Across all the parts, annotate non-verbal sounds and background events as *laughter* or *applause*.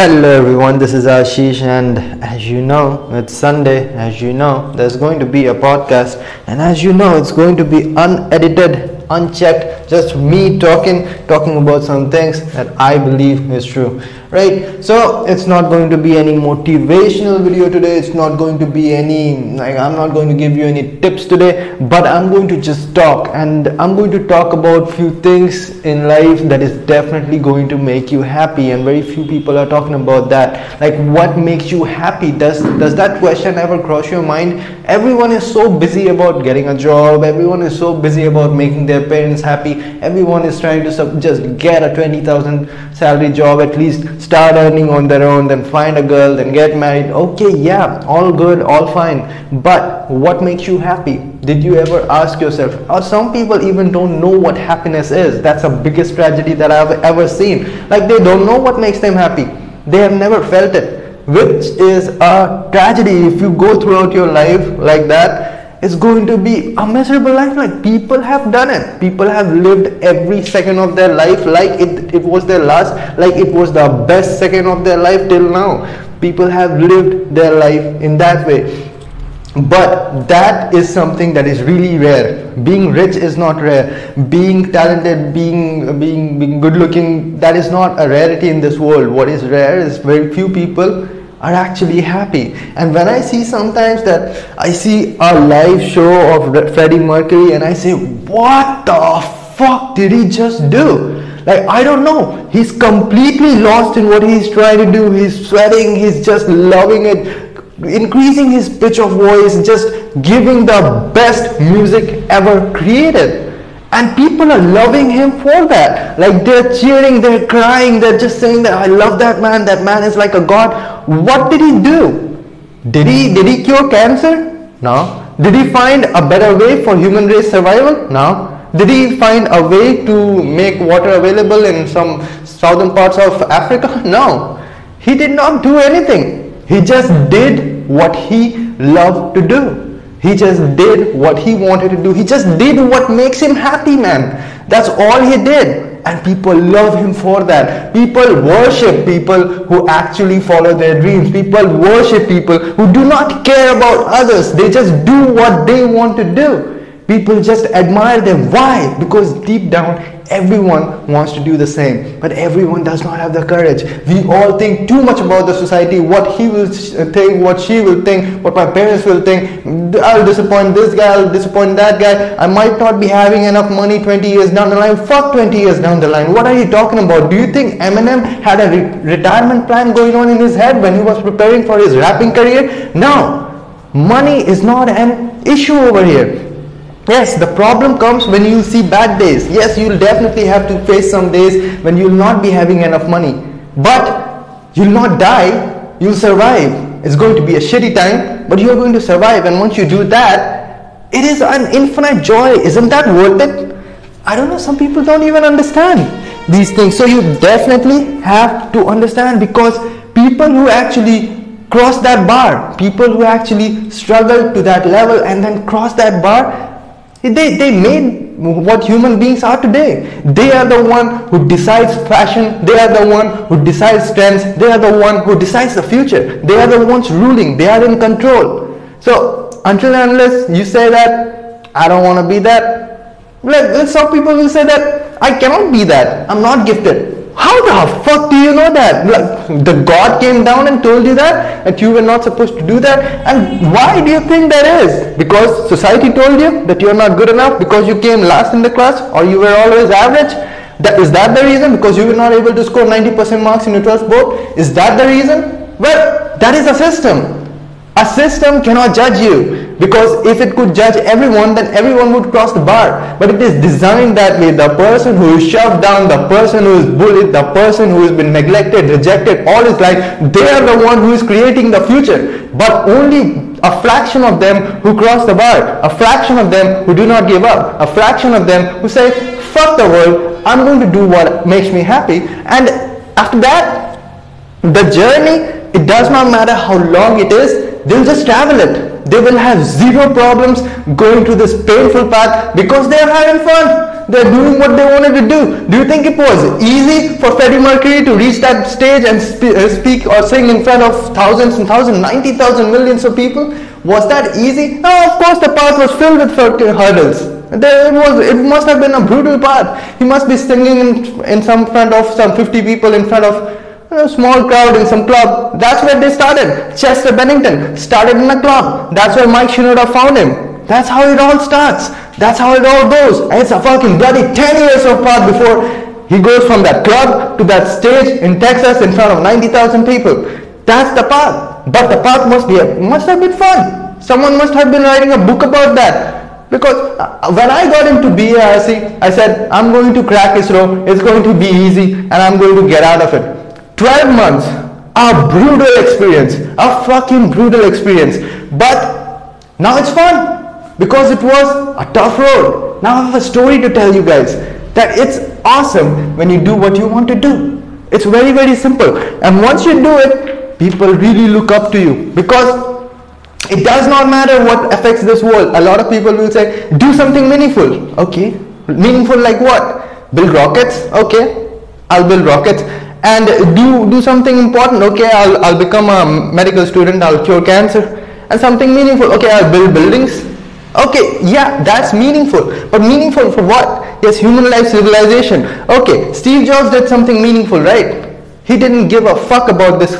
Hello everyone, this is Ashish, and as you know, it's Sunday. As you know, there's going to be a podcast, and as you know, it's going to be unedited unchecked just me talking talking about some things that i believe is true right? So it's not going to be any motivational video today. It's not going to be any like i'm not going to give you any tips today but i'm going to just talk. And i'm going to talk about few things in life that is definitely going to make you happy. And very few people are talking about that. Like what makes you happy? Does does that question ever cross your mind? Everyone is so busy about getting a job. Everyone is so busy about making their parents happy. Everyone is trying to just get a 20000 salary job at least start earning on their own then find a girl then get married. Okay yeah all good all fine. But what makes you happy? Did you ever ask yourself? Or some people even don't know what happiness is. That's the biggest tragedy that i've ever seen. Like they don't know what makes them happy. They have never felt it. Which is a tragedy if you go throughout your life like that it's going to be a miserable life. Like people have done it. People have lived every second of their life like it, it was their last like it was the best second of their life till now. People have lived their life in that way. But that is something that is really rare. Being rich is not rare. Being talented being being being good looking that is not a rarity in this world. What is rare is very few people are actually happy. And when I see sometimes that I see a live show of Freddie Mercury and I say, what the fuck did he just do? Like, I don't know. He's completely lost in what he's trying to do. He's sweating, he's just loving it, increasing his pitch of voice, just giving the best music ever created and people are loving him for that like they're cheering they're crying they're just saying that i love that man that man is like a god what did he do? Did he did he cure cancer? No. Did he find a better way for human race survival? No. Did he find a way to make water available in some southern parts of africa? No. He did not do anything. He just did what he loved to do he just did what he wanted to do. He just did what makes him happy, man. That's all he did. And people love him for that. People worship people who actually follow their dreams. People worship people who do not care about others. They just do what they want to do. People just admire them. Why? Because deep down, everyone wants to do the same, but everyone does not have the courage. We all think too much about the society, what he will uh, think, what she will think, what my parents will think. I'll disappoint this guy, I'll disappoint that guy. I might not be having enough money 20 years down the line. Fuck 20 years down the line. What are you talking about? Do you think Eminem had a re- retirement plan going on in his head when he was preparing for his rapping career? No. Money is not an issue over here Yes, the problem comes when you see bad days. Yes, you'll definitely have to face some days when you'll not be having enough money. But you'll not die, you'll survive. It's going to be a shitty time, but you're going to survive. And once you do that, it is an infinite joy. Isn't that worth it? I don't know, some people don't even understand these things. So you definitely have to understand because people who actually cross that bar, people who actually struggle to that level and then cross that bar, they, they made what human beings are today. They are the one who decides fashion. They are the one who decides trends. They are the one who decides the future. They are the ones ruling. They are in control. So until unless you say that I don't want to be that, like some people will say that I cannot be that. I'm not gifted. How the fuck do you know that? Like, the God came down and told you that? That you were not supposed to do that? And why do you think that is? Because society told you that you're not good enough? Because you came last in the class? Or you were always average? That, is that the reason? Because you were not able to score 90% marks in your 12th board? Is that the reason? Well, that is a system. A system cannot judge you. Because if it could judge everyone, then everyone would cross the bar. But it is designed that way. The person who is shoved down, the person who is bullied, the person who has been neglected, rejected all his life, they are the one who is creating the future. But only a fraction of them who cross the bar, a fraction of them who do not give up, a fraction of them who say, fuck the world, I'm going to do what makes me happy. And after that, the journey, it does not matter how long it is, they'll just travel it they will have zero problems going through this painful path because they are having fun they're doing what they wanted to do. Do you think it was easy for Freddie Mercury to reach that stage and uh, speak or sing in front of thousands and thousands, 90,000 millions of people? Was that easy? No, of course the path was filled with hurdles. There it was. It must have been a brutal path. He must be singing in, in some front of some 50 people in front of a small crowd in some club. That's where they started. Chester Bennington started in a club. That's where Mike Shinoda found him. That's how it all starts. That's how it all goes. And it's a fucking bloody 10 years of path before he goes from that club to that stage in Texas in front of 90,000 people. That's the path. But the path must be must have been fun. Someone must have been writing a book about that. Because uh, when I got into BAIC, I said, I'm going to crack ISRO, it's going to be easy, and I'm going to get out of it. 12 months, a brutal experience, a fucking brutal experience. But now it's fun because it was a tough road. Now I have a story to tell you guys that it's awesome when you do what you want to do. It's very, very simple. And once you do it, people really look up to you because it does not matter what affects this world. A lot of people will say, do something meaningful. Okay. Meaningful like what? Build rockets? Okay. I'll build rockets and do do something important. Okay I'll, I'll become a medical student. I'll cure cancer. And something meaningful. Okay I'll build buildings. Okay yeah that's meaningful. But meaningful for what? Yes human life civilization. Okay Steve Jobs did something meaningful right? He didn't give a fuck about this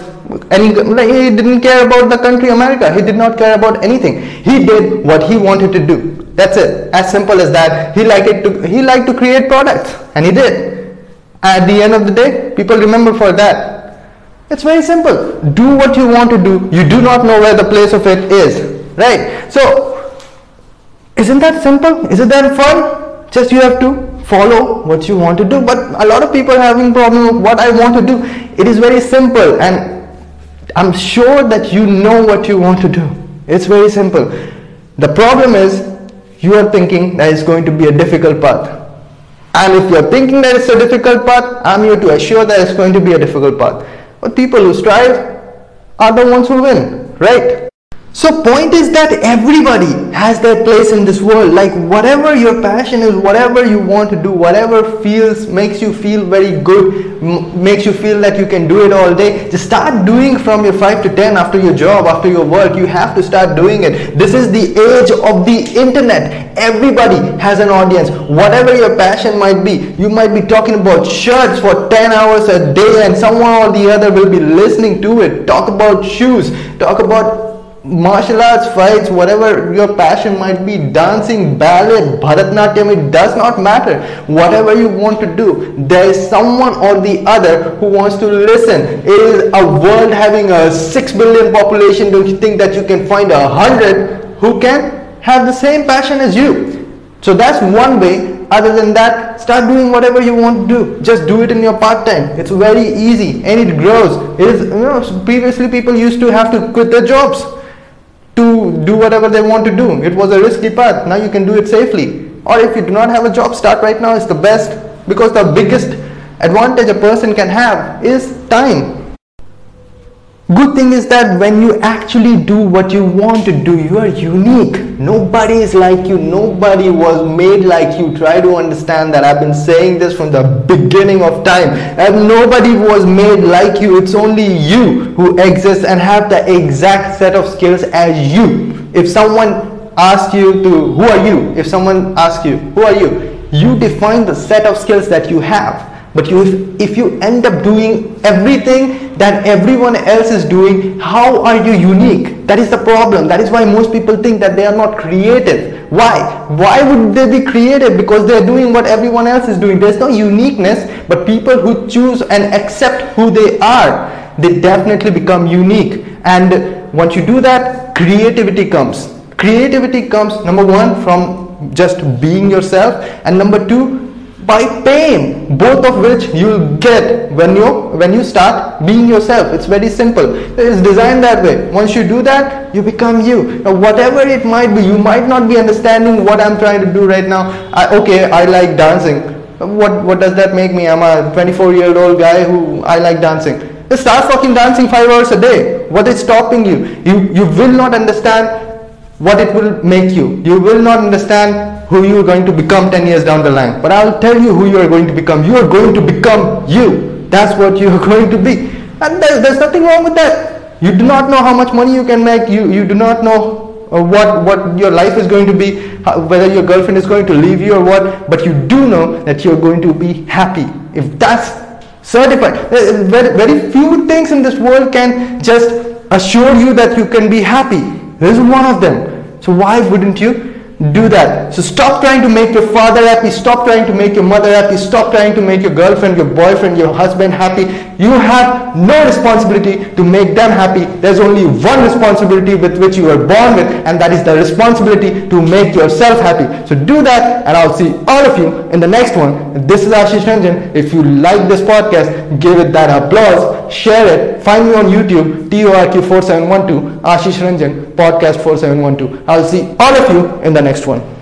any he didn't care about the country America. He did not care about anything. He did what he wanted to do. That's it. As simple as that. He liked it to he liked to create products. And he did at the end of the day, people remember for that. It's very simple. Do what you want to do. You do not know where the place of it is. Right? So, isn't that simple? Isn't that fun? Just you have to follow what you want to do. But a lot of people are having problem with what I want to do. It is very simple and I'm sure that you know what you want to do. It's very simple. The problem is you are thinking that it's going to be a difficult path. And if you're thinking that it's a difficult path, I'm here to assure that it's going to be a difficult path. But people who strive are the ones who win, right? So point is that everybody has their place in this world. Like whatever your passion is, whatever you want to do, whatever feels makes you feel very good, m- makes you feel that you can do it all day. Just start doing from your 5 to 10 after your job, after your work. You have to start doing it. This is the age of the internet. Everybody has an audience. Whatever your passion might be, you might be talking about shirts for 10 hours a day and someone or the other will be listening to it. Talk about shoes, talk about martial arts, fights, whatever your passion might be, dancing, ballet, Bharatnatyam, it does not matter. Whatever you want to do, there is someone or the other who wants to listen. It is a world having a 6 billion population. Don't you think that you can find a hundred who can have the same passion as you? So that's one way. Other than that, start doing whatever you want to do. Just do it in your part time. It's very easy and it grows. It is, you know, previously people used to have to quit their jobs to do whatever they want to do. It was a risky path. Now you can do it safely. Or if you do not have a job, start right now. It's the best because the biggest advantage a person can have is time. Good thing is that when you actually do what you want to do, you are unique. Nobody is like you. Nobody was made like you. Try to understand that. I've been saying this from the beginning of time. And nobody was made like you. It's only you who exists and have the exact set of skills as you. If someone asks you to, who are you? If someone asks you, who are you? You define the set of skills that you have. But you, if, if you end up doing everything that everyone else is doing, how are you unique? That is the problem. That is why most people think that they are not creative. Why? Why would they be creative? Because they are doing what everyone else is doing. There's no uniqueness, but people who choose and accept who they are, they definitely become unique. And once you do that, creativity comes. Creativity comes, number one, from just being yourself, and number two, by pain both of which you'll get when you when you start being yourself. It's very simple. It's designed that way. Once you do that you become you. Now whatever it might be you might not be understanding what i'm trying to do right now. I, okay i like dancing. What what does that make me? I'm a 24 year old guy who i like dancing. Just start fucking dancing five hours a day. What is stopping you? You you will not understand what it will make you. You will not understand who you are going to become 10 years down the line. But I'll tell you who you are going to become. You are going to become you. That's what you are *laughs* going to be. And there's, there's nothing wrong with that. You do not know how much money you can make. You, you do not know uh, what, what your life is going to be, whether your girlfriend is going to leave you or what. But you do know that you're going to be happy. If that's certified, uh, very, very few things in this world can just assure you that you can be happy. This is one of them. So why wouldn't you? Do that. So stop trying to make your father happy, stop trying to make your mother happy, stop trying to make your girlfriend, your boyfriend, your husband happy. You have no responsibility to make them happy. There's only one responsibility with which you were born with and that is the responsibility to make yourself happy. So do that and I'll see all of you in the next one. This is Ashish Ranjan. If you like this podcast, give it that applause, share it, find me on YouTube, TORQ4712, Ashish Ranjan, podcast 4712. I'll see all of you in the next one.